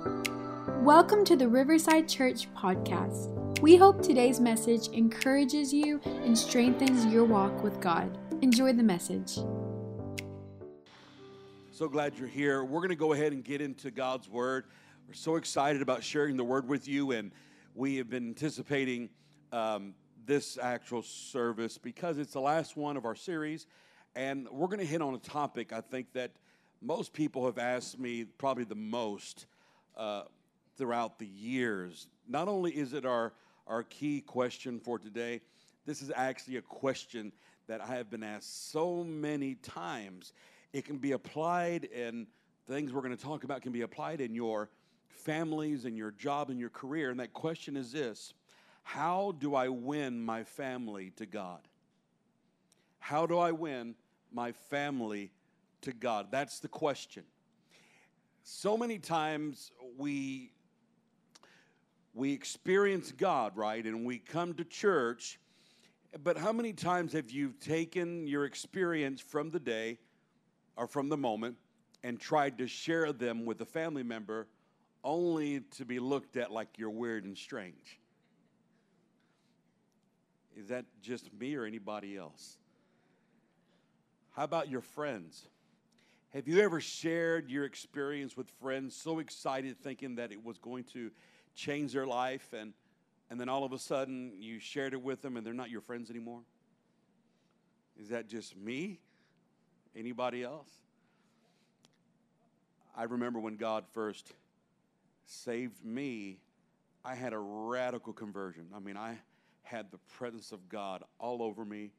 Welcome to the Riverside Church podcast. We hope today's message encourages you and strengthens your walk with God. Enjoy the message. So glad you're here. We're going to go ahead and get into God's Word. We're so excited about sharing the Word with you, and we have been anticipating um, this actual service because it's the last one of our series, and we're going to hit on a topic I think that most people have asked me probably the most uh, throughout the years. Not only is it our, our key question for today, this is actually a question that I have been asked so many times. It can be applied, and things we're going to talk about can be applied in your families and your job and your career. And that question is this How do I win my family to God? How do I win my family to God? That's the question. So many times we we experience God, right? And we come to church, but how many times have you taken your experience from the day or from the moment and tried to share them with a family member only to be looked at like you're weird and strange? Is that just me or anybody else? How about your friends? Have you ever shared your experience with friends so excited thinking that it was going to change their life and and then all of a sudden you shared it with them and they're not your friends anymore? Is that just me? Anybody else? I remember when God first saved me, I had a radical conversion. I mean, I had the presence of God all over me.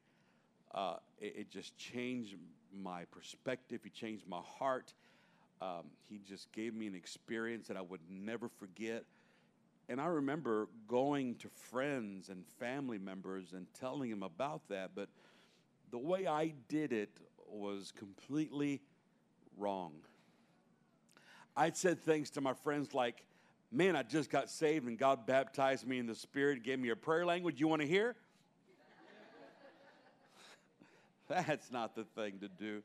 Uh, it, it, just changed my perspective. He changed my heart. Um, he just gave me an experience that I would never forget. And I remember going to friends and family members and telling them about that, but the way I did it was completely wrong. I'd said things to my friends like, Man, I just got saved and God baptized me in the Spirit, gave me a prayer language you want to hear? That's not the thing to do.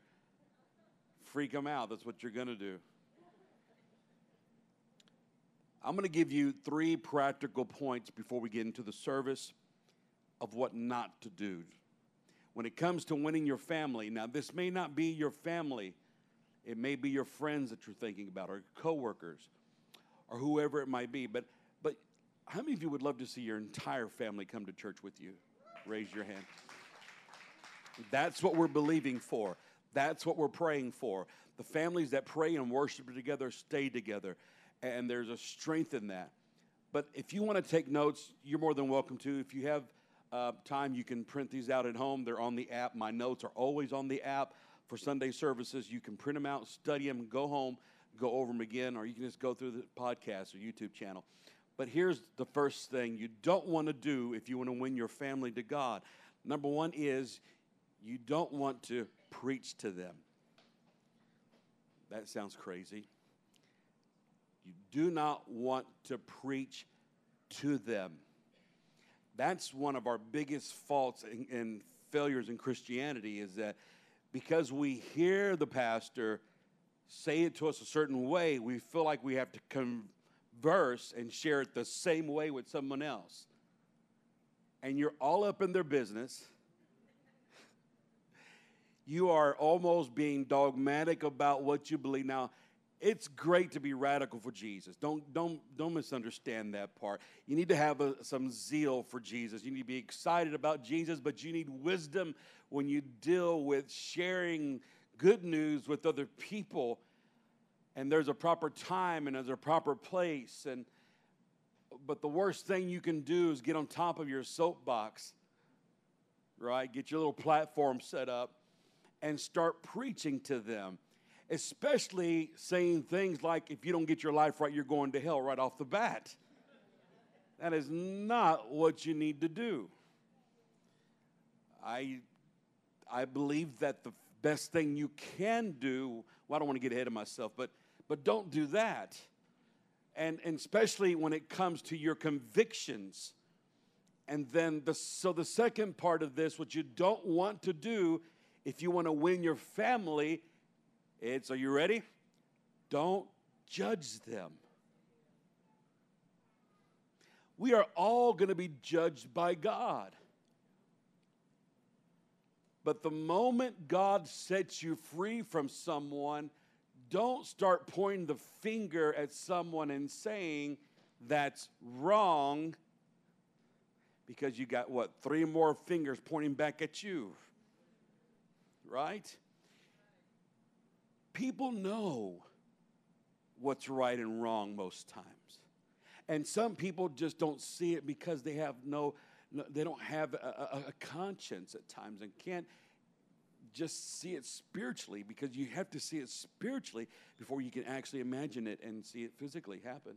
Freak them out. That's what you're going to do. I'm going to give you three practical points before we get into the service of what not to do. When it comes to winning your family, now this may not be your family, it may be your friends that you're thinking about, or coworkers, or whoever it might be. But, but how many of you would love to see your entire family come to church with you? Raise your hand. That's what we're believing for. That's what we're praying for. The families that pray and worship together stay together and there's a strength in that. But if you want to take notes, you're more than welcome to. If you have uh, time, you can print these out at home. They're on the app. My notes are always on the app for Sunday services. You can print them out, study them, go home, go over them again, or you can just go through the podcast or YouTube channel. But here's the first thing you don't want to do if you want to win your family to God. Number one is you don't want to preach to them. That sounds crazy. You do not want to preach to them. That's one of our biggest faults and failures in Christianity is that because we hear the pastor say it to us a certain way, we feel like we have to converse and share it the same way with someone else. And you're all up in their business. You are almost being dogmatic about what you believe. Now, it's great to be radical for Jesus. Don't, don't, don't misunderstand that part. You need to have a, some zeal for Jesus. You need to be excited about Jesus, but you need wisdom when you deal with sharing good news with other people. And there's a proper time and there's a proper place. And but the worst thing you can do is get on top of your soapbox, right? Get your little platform set up and start preaching to them especially saying things like, if you don't get your life right, you're going to hell right off the bat. That is not what you need to do. I, I believe that the best thing you can do, well, I don't want to get ahead of myself, but, but don't do that. And, and especially when it comes to your convictions. And then, the, so the second part of this, what you don't want to do if you want to win your family, it's, are you ready? Don't judge them. We are all going to be judged by God. But the moment God sets you free from someone, don't start pointing the finger at someone and saying that's wrong because you got what, three more fingers pointing back at you. Right? People know what's right and wrong most times. And some people just don't see it because they have no, they don't have a, a, a conscience at times and can't just see it spiritually because you have to see it spiritually before you can actually imagine it and see it physically happen.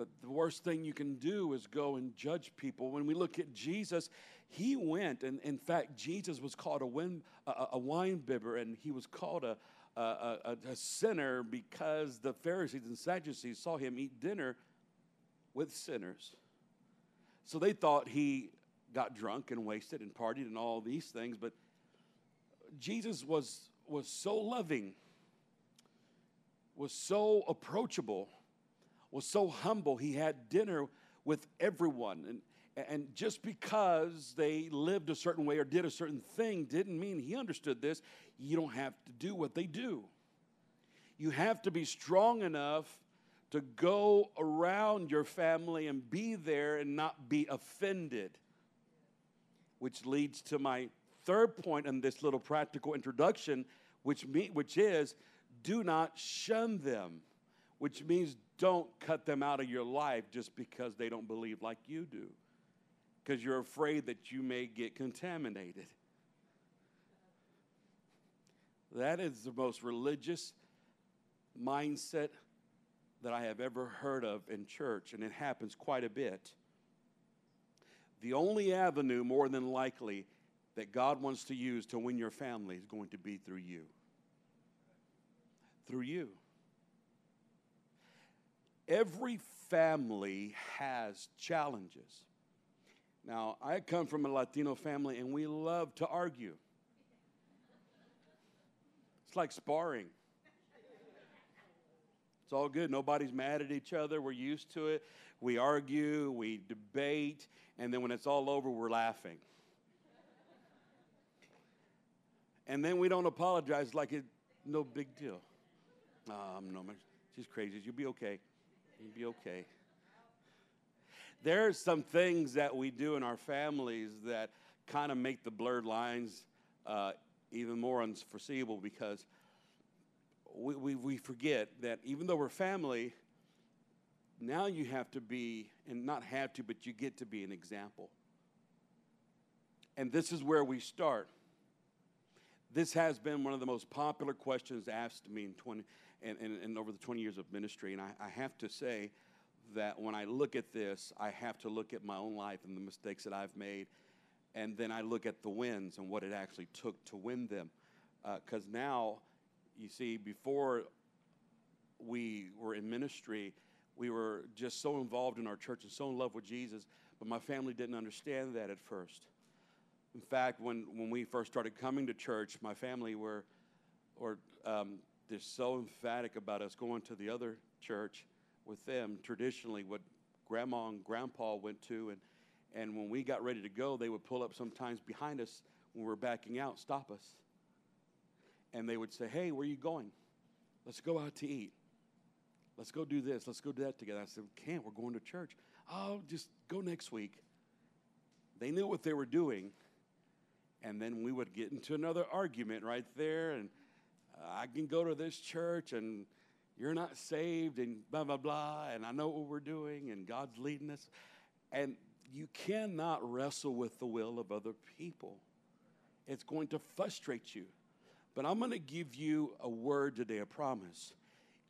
But the worst thing you can do is go and judge people. When we look at Jesus, he went, and in fact, Jesus was called a, win, a, a wine bibber, and he was called a, a, a, sinner because the Pharisees and Sadducees saw him eat dinner with sinners. So they thought he got drunk and wasted and partied and all these things, but Jesus was, was so loving, was so approachable was so humble, he had dinner with everyone. And, and just because they lived a certain way or did a certain thing didn't mean he understood this. You don't have to do what they do. You have to be strong enough to go around your family and be there and not be offended. Which leads to my third point in this little practical introduction, which, me, which is do not shun them, which means don't cut them out of your life just because they don't believe like you do, because you're afraid that you may get contaminated. That is the most religious mindset that I have ever heard of in church, and it happens quite a bit. The only avenue, more than likely, that God wants to use to win your family is going to be through you. Through you. Every family has challenges. Now, I come from a Latino family and we love to argue. It's like sparring. It's all good. Nobody's mad at each other. We're used to it. We argue, we debate, and then when it's all over, we're laughing. And then we don't apologize like it's no big deal. Um, no, she's crazy. You'll be okay. You'll be okay. There are some things that we do in our families that kind of make the blurred lines uh, even more unforeseeable because we, we, we forget that even though we're family, now you have to be, and not have to, but you get to be an example. And this is where we start. This has been one of the most popular questions asked to me in 20, and, and, and over the 20 years of ministry. And I, I have to say that when I look at this, I have to look at my own life and the mistakes that I've made. And then I look at the wins and what it actually took to win them. Because uh, now, you see, before we were in ministry, we were just so involved in our church and so in love with Jesus, but my family didn't understand that at first. In fact, when, when we first started coming to church, my family were, or um, they're so emphatic about us going to the other church with them, traditionally what grandma and grandpa went to. And, and when we got ready to go, they would pull up sometimes behind us when we are backing out, stop us. And they would say, Hey, where are you going? Let's go out to eat. Let's go do this. Let's go do that together. I said, Can't. We're going to church. Oh, just go next week. They knew what they were doing. And then we would get into another argument right there. And I can go to this church and you're not saved and blah, blah, blah, and I know what we're doing and God's leading us. And you cannot wrestle with the will of other people, it's going to frustrate you. But I'm going to give you a word today, a promise.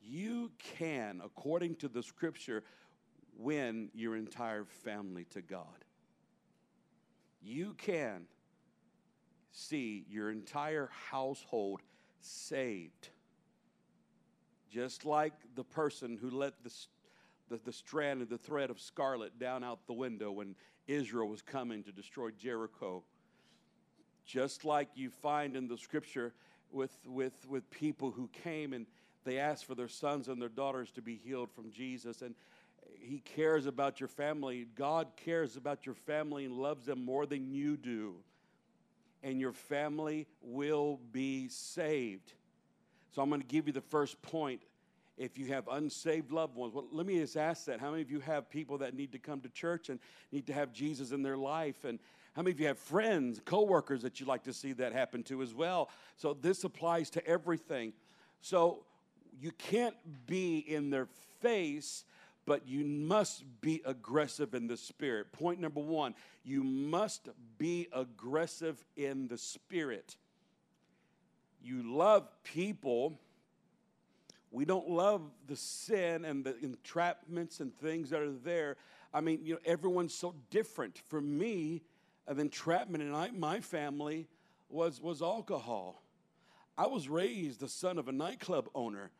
You can, according to the scripture, win your entire family to God. You can see your entire household saved. Just like the person who let the, the, the strand of the thread of scarlet down out the window when Israel was coming to destroy Jericho. Just like you find in the scripture with, with, with people who came and they asked for their sons and their daughters to be healed from Jesus. And, He cares about your family. God cares about your family and loves them more than you do. And your family will be saved. So I'm going to give you the first point. If you have unsaved loved ones, well, let me just ask that. How many of you have people that need to come to church and need to have Jesus in their life? And how many of you have friends, coworkers that you'd like to see that happen to as well? So this applies to everything. So you can't be in their face, but you must be aggressive in the spirit. Point number one you must be aggressive in the spirit. You love people. We don't love the sin and the entrapments and things that are there. I mean, you know, everyone's so different. For me, an entrapment in my family was, was alcohol. I was raised the son of a nightclub owner.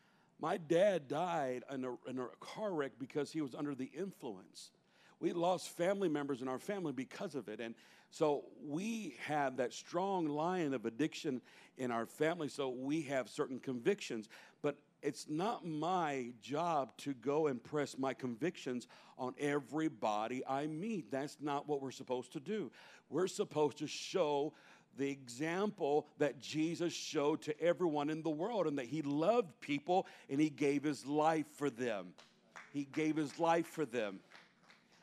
My dad died in a, in a car wreck because he was under the influence. We lost family members in our family because of it. And so we have that strong line of addiction in our family. So we have certain convictions. But it's not my job to go and press my convictions on everybody I meet. That's not what we're supposed to do. We're supposed to show the example that Jesus showed to everyone in the world and that he loved people and he gave his life for them. He gave his life for them.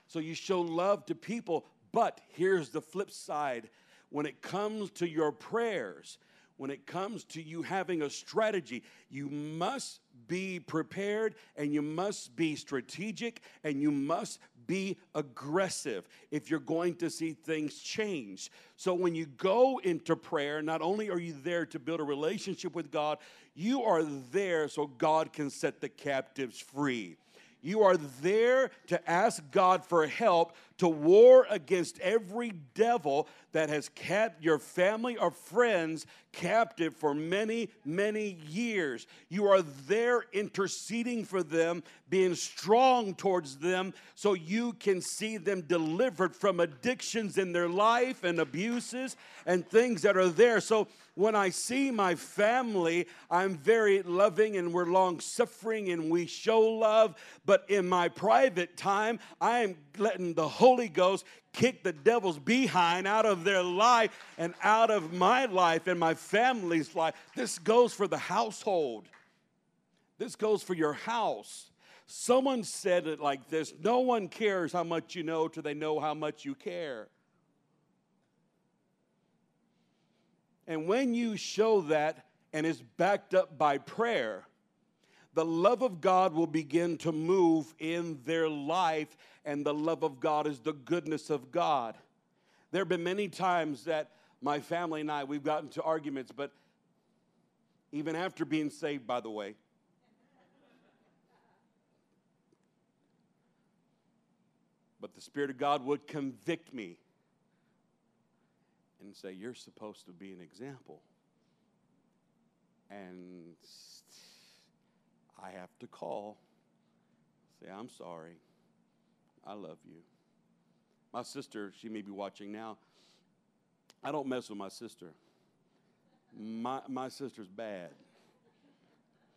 So you show love to people, but here's the flip side. When it comes to your prayers, when it comes to you having a strategy, you must be prepared and you must be strategic and you must be aggressive if you're going to see things change. So when you go into prayer, not only are you there to build a relationship with God, you are there so God can set the captives free. You are there to ask God for help to war against every devil that has kept your family or friends captive for many, many years. You are there interceding for them, being strong towards them, so you can see them delivered from addictions in their life and abuses and things that are there. So when I see my family, I'm very loving and we're long suffering and we show love. But in my private time, I am letting the Holy Ghost kick the devil's behind out of their life and out of my life and my family's life. This goes for the household. This goes for your house. Someone said it like this No one cares how much you know till they know how much you care. And when you show that and it's backed up by prayer, the love of God will begin to move in their life, and the love of God is the goodness of God. There have been many times that my family and I, we've gotten to arguments, but even after being saved, by the way, but the Spirit of God would convict me and say, You're supposed to be an example. And I have to call, say, I'm sorry. I love you. My sister, she may be watching now. I don't mess with my sister. My, my sister's bad.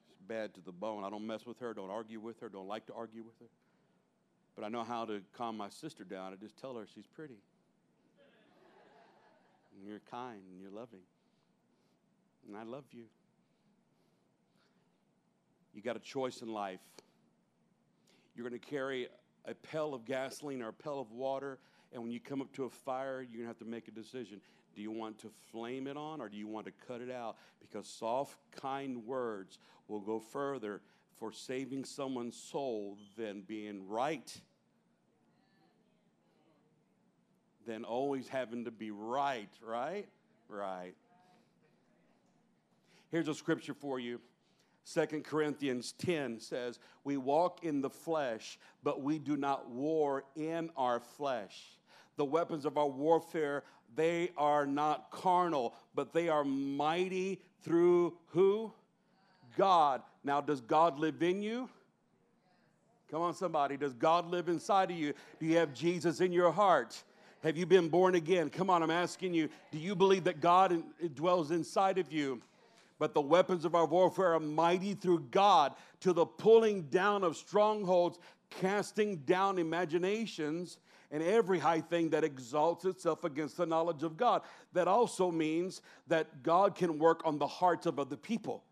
She's bad to the bone. I don't mess with her, don't argue with her, don't like to argue with her. But I know how to calm my sister down. I just tell her she's pretty and you're kind and you're loving. And I love you. You got a choice in life. You're going to carry a pail of gasoline or a pail of water, and when you come up to a fire, you're going to have to make a decision. Do you want to flame it on or do you want to cut it out? Because soft, kind words will go further for saving someone's soul than being right than always having to be right, right? Right. Here's a scripture for you. Second Corinthians 10 says, We walk in the flesh, but we do not war in our flesh. The weapons of our warfare, they are not carnal, but they are mighty through who? God. Now, does God live in you? Come on, somebody. Does God live inside of you? Do you have Jesus in your heart? Have you been born again? Come on, I'm asking you. Do you believe that God dwells inside of you? But the weapons of our warfare are mighty through God to the pulling down of strongholds, casting down imaginations and every high thing that exalts itself against the knowledge of God. That also means that God can work on the hearts of other people.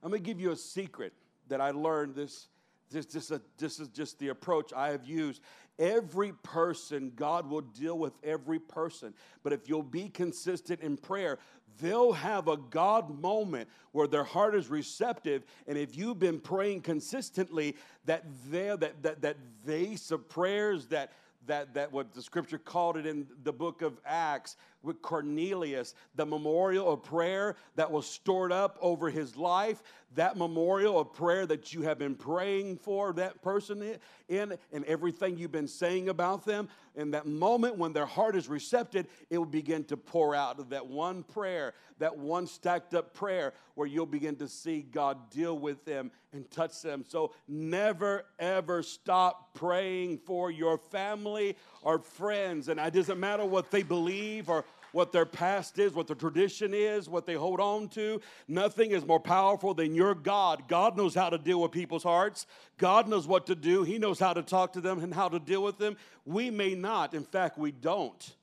Going to give you a secret that I learned this. This, this, this is just the approach I have used. Every person, God will deal with every person. But if you'll be consistent in prayer, they'll have a God moment where their heart is receptive. And if you've been praying consistently, that there, that, that, that vase of prayers, that that, that what the scripture called it in the book of Acts with Cornelius, the memorial of prayer that was stored up over his life, that memorial of prayer that you have been praying for that person in, and everything you've been saying about them. In that moment when their heart is receptive, it will begin to pour out that one prayer, that one stacked up prayer, where you'll begin to see God deal with them and touch them. So never, ever stop praying for your family or friends. And it doesn't matter what they believe or what their past is, what their tradition is, what they hold on to. Nothing is more powerful than your God. God knows how to deal with people's hearts. God knows what to do. He knows how to talk to them and how to deal with them. We may not. In fact, we don't.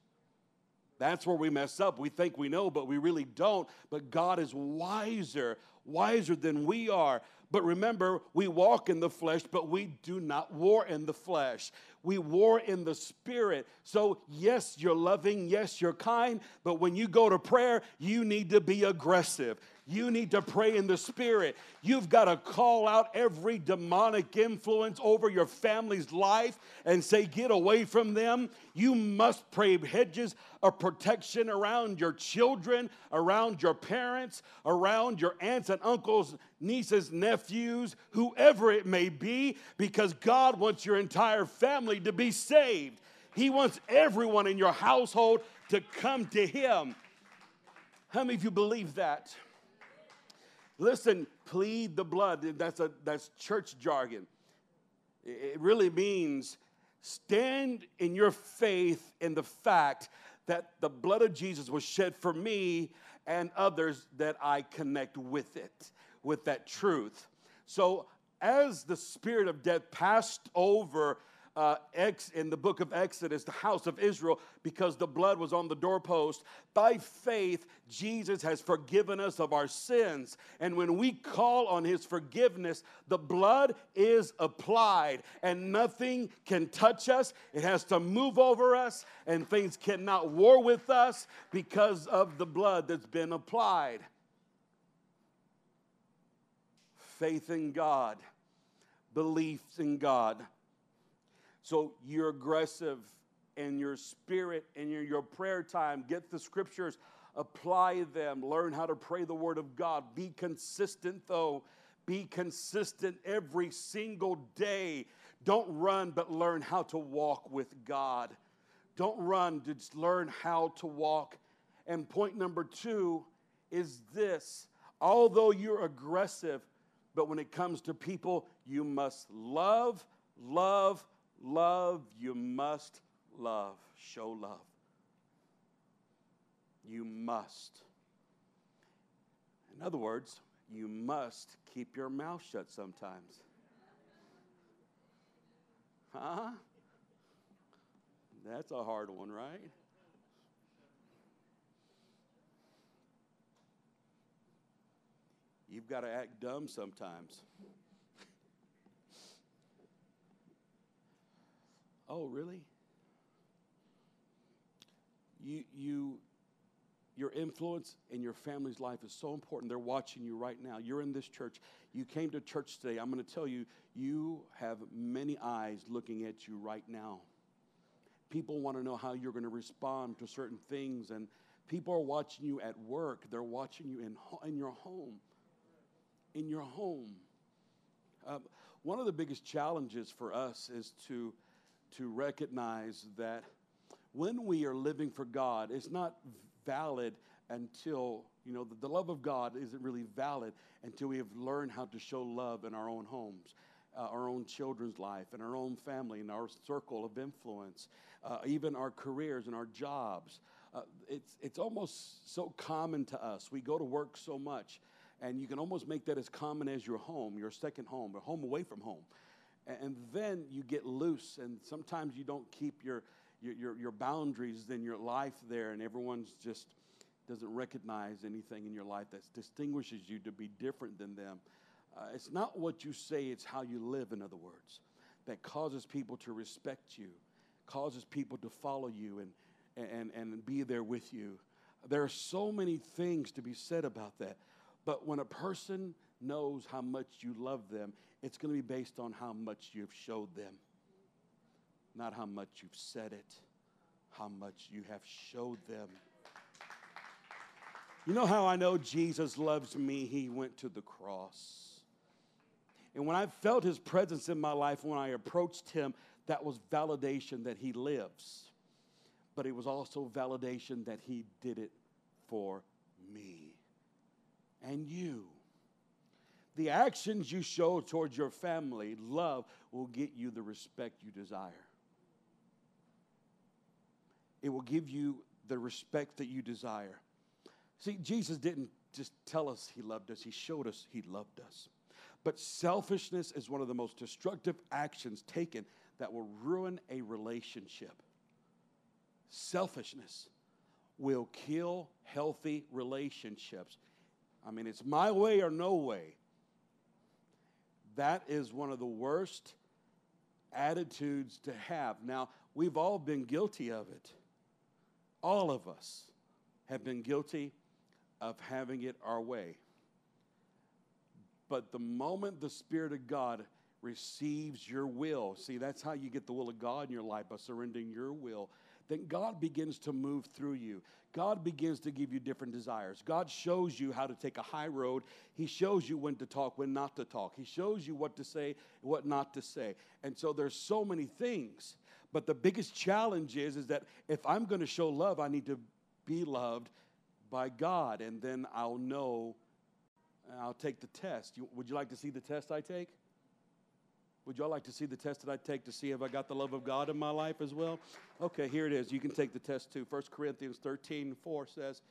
That's where we mess up. We think we know, but we really don't. But God is wiser, wiser than we are. But remember, we walk in the flesh, but we do not war in the flesh. We war in the spirit. So, yes, you're loving, yes, you're kind, but when you go to prayer, you need to be aggressive. You need to pray in the spirit. You've got to call out every demonic influence over your family's life and say, Get away from them. You must pray hedges of protection around your children, around your parents, around your aunts and uncles, nieces, nephews, whoever it may be, because God wants your entire family to be saved. He wants everyone in your household to come to Him. How many of you believe that? Listen, plead the blood. That's, a, that's church jargon. It really means stand in your faith in the fact that the blood of Jesus was shed for me and others that I connect with it, with that truth. So, as the spirit of death passed over uh, ex, in the book of Exodus, the house of Israel, because the blood was on the doorpost. By faith, Jesus has forgiven us of our sins. And when we call on his forgiveness, the blood is applied, and nothing can touch us. It has to move over us, and things cannot war with us because of the blood that's been applied. Faith in God, beliefs in God so you're aggressive in your spirit and your, your prayer time. Get the scriptures, apply them, learn how to pray the word of God. Be consistent, though. Be consistent every single day. Don't run, but learn how to walk with God. Don't run, just learn how to walk. And point number two is this although you're aggressive, but when it comes to people, you must love, love, Love, you must love. Show love. You must. In other words, you must keep your mouth shut sometimes. Huh? That's a hard one, right? You've got to act dumb sometimes. Oh, really? You, you, your influence in your family's life is so important. They're watching you right now. You're in this church. You came to church today. I'm going to tell you, you have many eyes looking at you right now. People want to know how you're going to respond to certain things, and people are watching you at work. They're watching you in, in your home. In your home. Uh, one of the biggest challenges for us is to to recognize that when we are living for God, it's not valid until, you know, the, the, love of God isn't really valid until we have learned how to show love in our own homes, uh, our own children's life, in our own family, in our circle of influence, uh, even our careers and our jobs. Uh, it's, it's almost so common to us. We go to work so much And you can almost make that as common as your home, your second home, or home away from home. And then you get loose, and sometimes you don't keep your, your, your, boundaries in your life there, and everyone's just doesn't recognize anything in your life that distinguishes you to be different than them. Uh, it's not what you say, it's how you live, in other words, that causes people to respect you, causes people to follow you and, and, and be there with you. There are so many things to be said about that. But when a person knows how much you love them, it's going to be based on how much you've showed them, not how much you've said it, how much you have showed them. You know how I know Jesus loves me? He went to the cross. And when I felt his presence in my life, when I approached him, that was validation that he lives. But it was also validation that he did it for me and you. The actions you show towards your family, love, will get you the respect you desire. It will give you the respect that you desire. See, Jesus didn't just tell us he loved us, he showed us he loved us. But selfishness is one of the most destructive actions taken that will ruin a relationship. Selfishness will kill healthy relationships. I mean, it's my way or no way. That is one of the worst attitudes to have. Now, we've all been guilty of it. All of us have been guilty of having it our way. But the moment the Spirit of God receives your will, see, that's how you get the will of God in your life by surrendering your will then God begins to move through you. God begins to give you different desires. God shows you how to take a high road. He shows you when to talk, when not to talk. He shows you what to say, what not to say. And so there's so many things. But the biggest challenge is, is that if I'm going to show love, I need to be loved by God. And then I'll know, I'll take the test. You, would you like to see the test I take? Would y'all like to see the test that I take to see if I got the love of God in my life as well? Okay, here it is. You can take the test too. 1 Corinthians 13 4 says,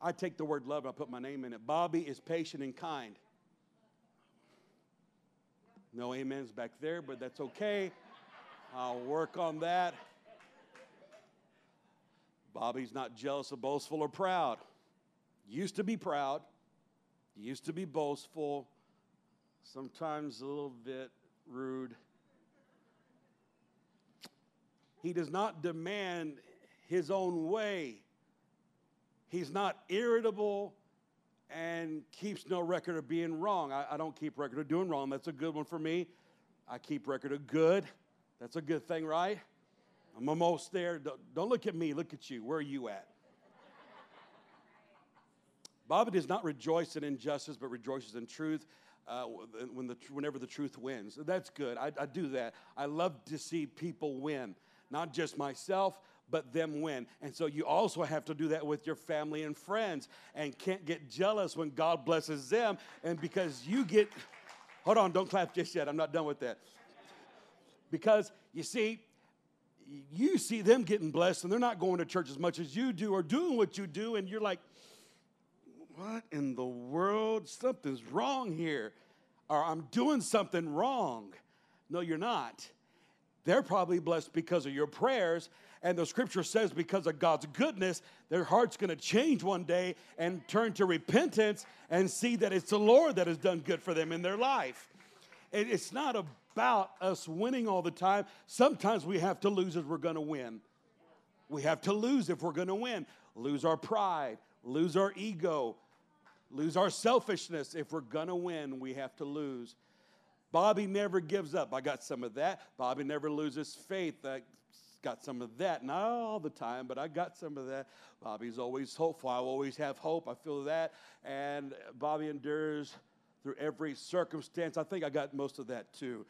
I take the word love, I put my name in it. Bobby is patient and kind. No amens back there, but that's okay. I'll work on that. Bobby's not jealous or boastful or proud. Used to be proud, used to be boastful, sometimes a little bit rude. He does not demand his own way. He's not irritable and keeps no record of being wrong. I, I, don't keep record of doing wrong. That's a good one for me. I keep record of good. That's a good thing, right? I'm almost there. Don't, don't look at me, look at you. Where are you at? Bobby does not rejoice in injustice, but rejoices in truth uh, when the, whenever the truth wins. That's good. I, I do that. I love to see people win, not just myself, but them win. And so you also have to do that with your family and friends and can't get jealous when God blesses them. And because you get, hold on, don't clap just yet. I'm not done with that. Because you see, you see them getting blessed and they're not going to church as much as you do or doing what you do, and you're like, what in the world? Something's wrong here. Or I'm doing something wrong. No, you're not. They're probably blessed because of your prayers. And the scripture says, because of God's goodness, their heart's to change one day and turn to repentance and see that it's the Lord that has done good for them in their life. It's not about us winning all the time. Sometimes we have to lose if we're to win. We have to lose if we're to win. Lose our pride, lose our ego, lose our selfishness. If we're going to win, we have to lose. Bobby never gives up. I got some of that. Bobby never loses faith. I got some of that. Not all the time, but I got some of that. Bobby's always hopeful. I always have hope. I feel that. And Bobby endures through every circumstance. I think I got most of that too.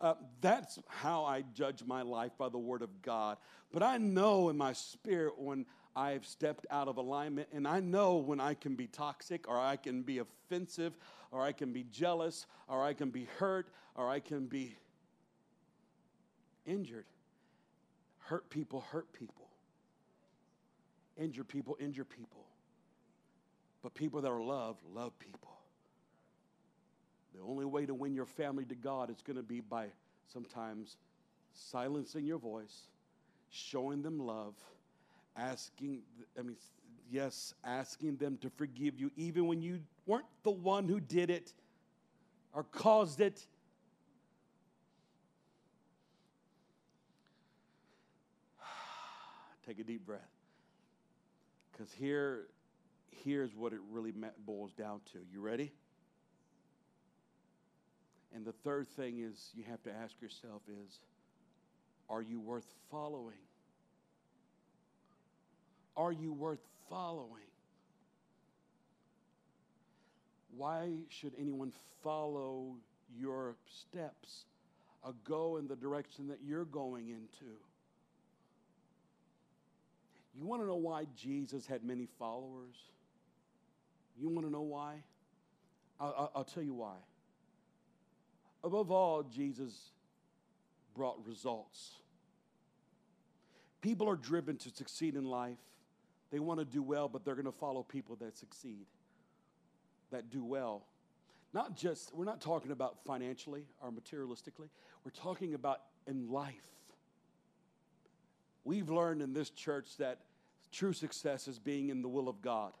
Uh, that's how I judge my life by the Word of God. But I know in my spirit when I've stepped out of alignment, and I know when I can be toxic, or I can be offensive, or I can be jealous, or I can be hurt, or I can be injured. Hurt people hurt people. Injure people injure people. But people that are loved love people. The only way to win your family to God is going to be by sometimes silencing your voice, showing them love, asking, I mean, yes, asking them to forgive you, even when you weren't the one who did it or caused it. Take a deep breath. Because here, here's what it really boils down to. You ready? And the third thing is you have to ask yourself is are you worth following? Are you worth following? Why should anyone follow your steps or go in the direction that you're going into? You want to know why Jesus had many followers? You want to know why? I'll, I'll, tell you why. Above all, Jesus brought results. People are driven to succeed in life. They want to do well, but they're going to follow people that succeed, that do well. Not just, we're not talking about financially or materialistically, we're talking about in life. We've learned in this church that true success is being in the will of God,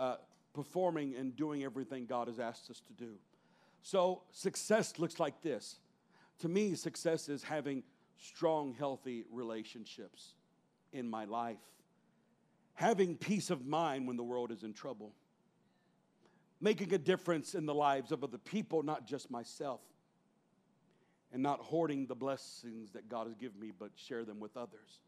uh, performing and doing everything God has asked us to do. So, success looks like this. To me, success is having strong, healthy relationships in my life, having peace of mind when the world is in trouble, making a difference in the lives of other people, not just myself, and not hoarding the blessings that God has given me, but share them with others.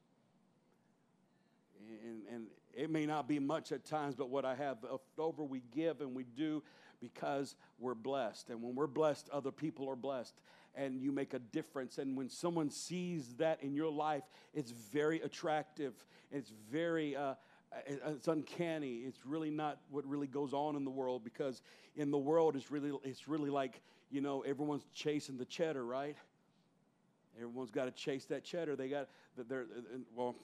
And, and it may not be much at times, but what I have left over, we give and we do because we're blessed. And when we're blessed, other people are blessed. And you make a difference. And when someone sees that in your life, it's very attractive. It's very, uh, it's uncanny. It's really not what really goes on in the world because in the world, it's really, it's really like, you know, everyone's chasing the cheddar, right? Everyone's got to chase that cheddar. They got, they're, well,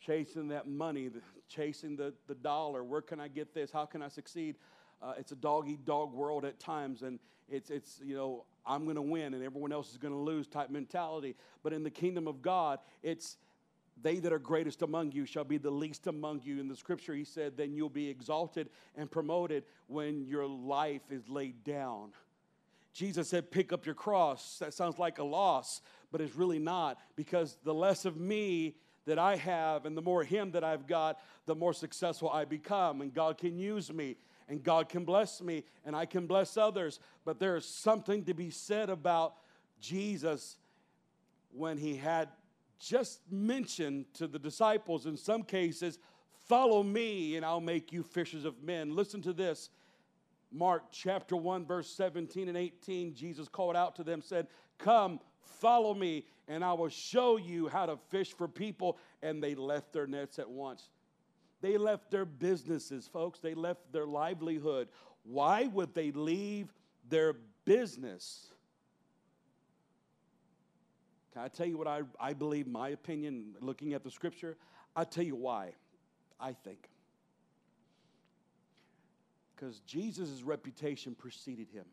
chasing that money, chasing the, the dollar. Where can I get this? How can I succeed? Uh, it's a dog eat dog world at times, and it's, it's you know, I'm going to win and everyone else is going to lose type mentality. But in the kingdom of God, it's they that are greatest among you shall be the least among you. In the scripture, he said, then you'll be exalted and promoted when your life is laid down. Jesus said, pick up your cross. That sounds like a loss, but it's really not because the less of me that I have and the more Him that I've got, the more successful I become. And God can use me and God can bless me and I can bless others. But there is something to be said about Jesus when He had just mentioned to the disciples, in some cases, follow me and I'll make you fishers of men. Listen to this. Mark chapter 1, verse 17 and 18, Jesus called out to them, said, Come, follow me, and I will show you how to fish for people. And they left their nets at once. They left their businesses, folks. They left their livelihood. Why would they leave their business? Can I tell you what I, I believe, my opinion, looking at the scripture? I'll tell you why, I think. Because Jesus' reputation preceded him.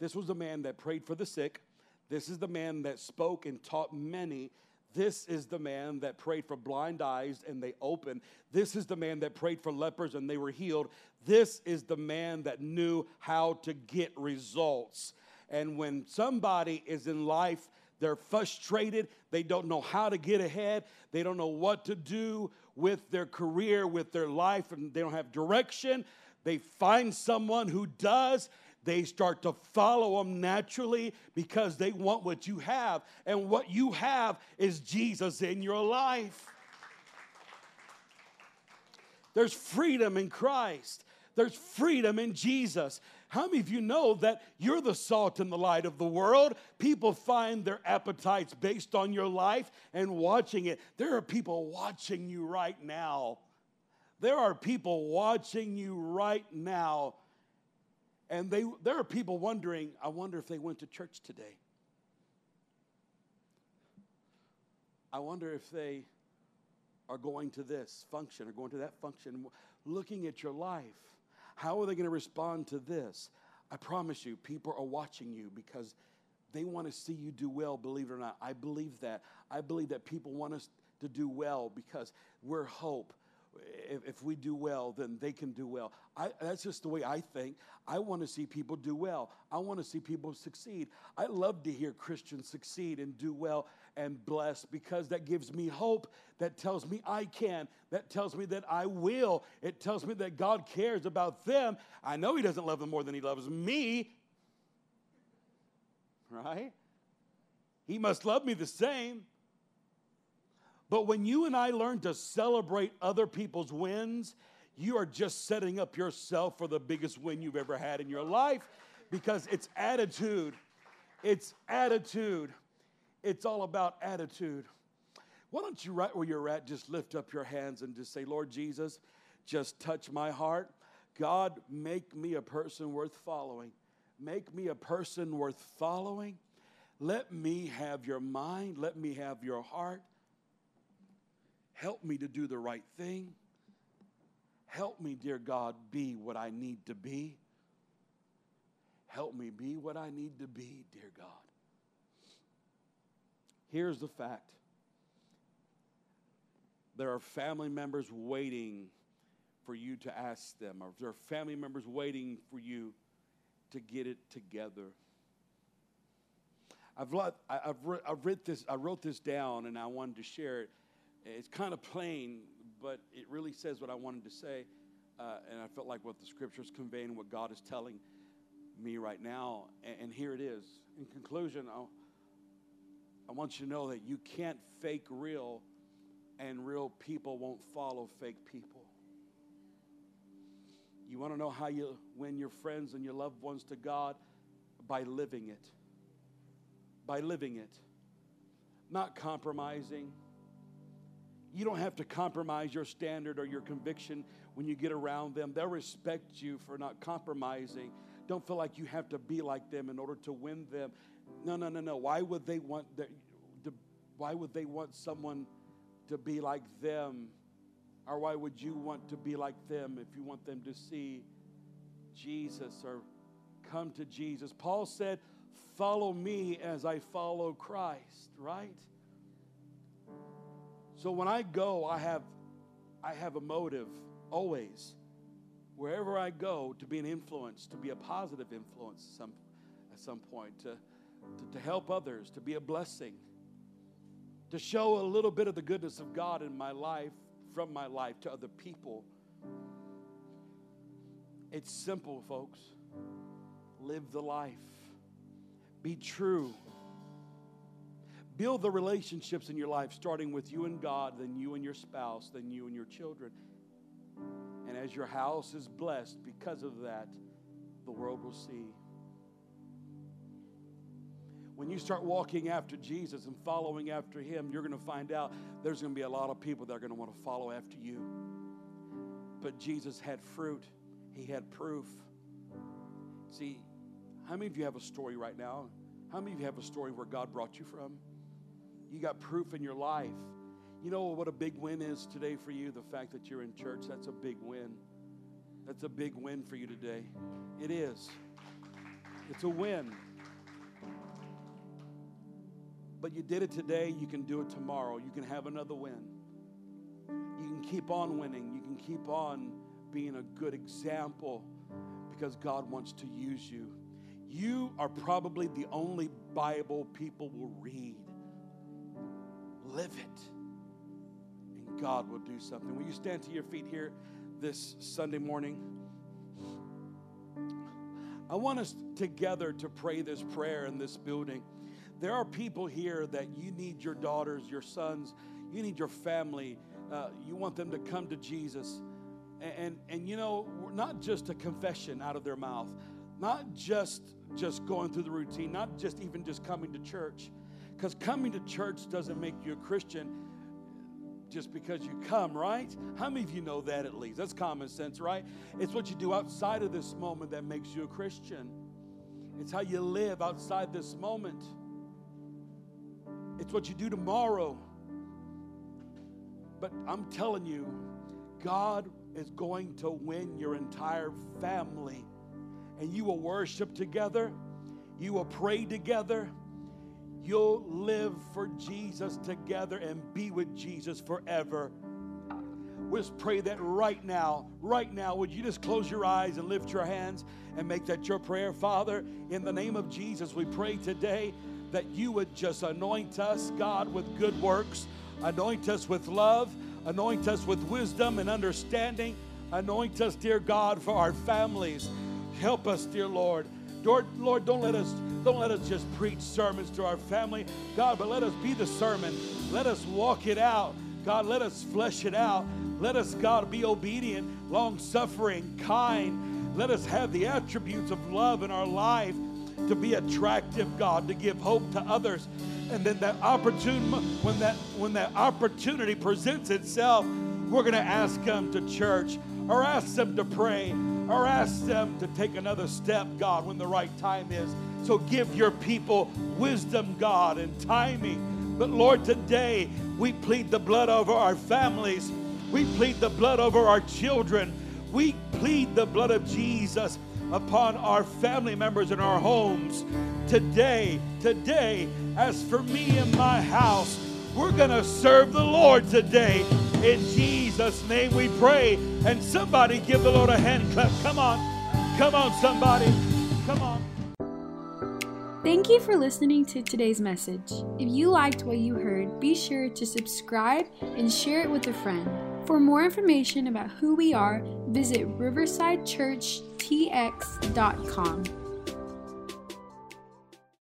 This was the man that prayed for the sick. This is the man that spoke and taught many. This is the man that prayed for blind eyes and they opened. This is the man that prayed for lepers and they were healed. This is the man that knew how to get results. And when somebody is in life, they're frustrated, they don't know how to get ahead, they don't know what to do with their career, with their life, and they don't have direction. They find someone who does, they start to follow them naturally because they want what you have. And what you have is Jesus in your life. There's freedom in Christ, there's freedom in Jesus. How many of you know that you're the salt and the light of the world? People find their appetites based on your life and watching it. There are people watching you right now. There are people watching you right now and they, there are people wondering, I wonder if they went to church today. I wonder if they are going to this function or going to that function, looking at your life. How are they going to respond to this? I promise you, people are watching you because they want to see you do well, believe it or not. I believe that. I believe that people want us to do well because we're hope. If, we do well, then they can do well. I, that's just the way I think. I want to see people do well. I want to see people succeed. I love to hear Christians succeed and do well and blessed because that gives me hope. That tells me I can. That tells me that I will. It tells me that God cares about them. I know He doesn't love them more than He loves me. Right? He must love me the same. But when you and I learn to celebrate other people's wins, you are just setting up yourself for the biggest win you've ever had in your life because it's attitude. It's attitude. It's all about attitude. Why don't you, right where you're at, just lift up your hands and just say, Lord Jesus, just touch my heart. God, make me a person worth following. Make me a person worth following. Let me have your mind. Let me have your heart. Help me to do the right thing. Help me, dear God, be what I need to be. Help me be what I need to be, dear God. Here's the fact there are family members waiting for you to ask them, or there are family members waiting for you to get it together. I've, I've, I've read this, I wrote this down and I wanted to share it. It's kind of plain, but it really says what I wanted to say. Uh, and I felt like what the scripture's is conveying, what God is telling me right now. And, and here it is. In conclusion, I'll, I want you to know that you can't fake real, and real people won't follow fake people. You want to know how you win your friends and your loved ones to God? By living it. By living it. Not compromising. You don't have to compromise your standard or your conviction when you get around them. They'll respect you for not compromising. Don't feel like you have to be like them in order to win them. No, no, no, no. Why would they want the, the, why would they want someone to be like them? Or why would you want to be like them if you want them to see Jesus or come to Jesus? Paul said, Follow me as I follow Christ, right? So when I go, I have I have a motive always. Wherever I go, to be an influence, to be a positive influence some, at some point, to, to, to help others, to be a blessing, to show a little bit of the goodness of God in my life, from my life to other people. It's simple, folks. Live the life. Be true. Build the relationships in your life, starting with you and God, then you and your spouse, then you and your children. And as your house is blessed because of that, the world will see. When you start walking after Jesus and following after Him, you're going to find out there's going to be a lot of people that are going to want to follow after you. But Jesus had fruit, He had proof. See, how many of you have a story right now? How many of you have a story where God brought you from? You got proof in your life. You know what a big win is today for you? The fact that you're in church, that's a big win. That's a big win for you today. It is. It's a win. But you did it today, you can do it tomorrow. You can have another win. You can keep on winning. You can keep on being a good example because God wants to use you. You are probably the only Bible people will read. Live it, and God will do something. Will you stand to your feet here this Sunday morning? I want us together to pray this prayer in this building. There are people here that you need your daughters, your sons, you need your family. Uh, you want them to come to Jesus. And, and, and you know, not just a confession out of their mouth, not just just going through the routine, not just even just coming to church. Because coming to church doesn't make you a Christian just because you come, right? How many of you know that at least? That's common sense, right? It's what you do outside of this moment that makes you a Christian. It's how you live outside this moment. It's what you do tomorrow. But I'm telling you, God is going to win your entire family. And you will worship together, you will pray together, you'll live for Jesus together and be with Jesus forever. We just pray that right now, right now, would you just close your eyes and lift your hands and make that your prayer? Father, in the name of Jesus, we pray today that you would just anoint us, God, with good works, anoint us with love, anoint us with wisdom and understanding, anoint us, dear God, for our families. Help us, dear Lord. Lord, don't let us don't let us just preach sermons to our family, God, but let us be the sermon. Let us walk it out. God, let us flesh it out. Let us, God, be obedient, long suffering, kind. Let us have the attributes of love in our life to be attractive, God, to give hope to others. And then that opportune when that when that opportunity presents itself, we're going to ask them to church or ask them to pray or ask them to take another step, God, when the right time is. So give your people wisdom, God, and timing. But Lord, today we plead the blood over our families. We plead the blood over our children. We plead the blood of Jesus upon our family members in our homes. Today, today, as for me and my house, we're going to serve the Lord today. In Jesus' name we pray. And somebody give the Lord a hand clap. Come on. Come on, somebody. Come on. Thank you for listening to today's message. If you liked what you heard, be sure to subscribe and share it with a friend. For more information about who we are, visit riversidechurchtx.com.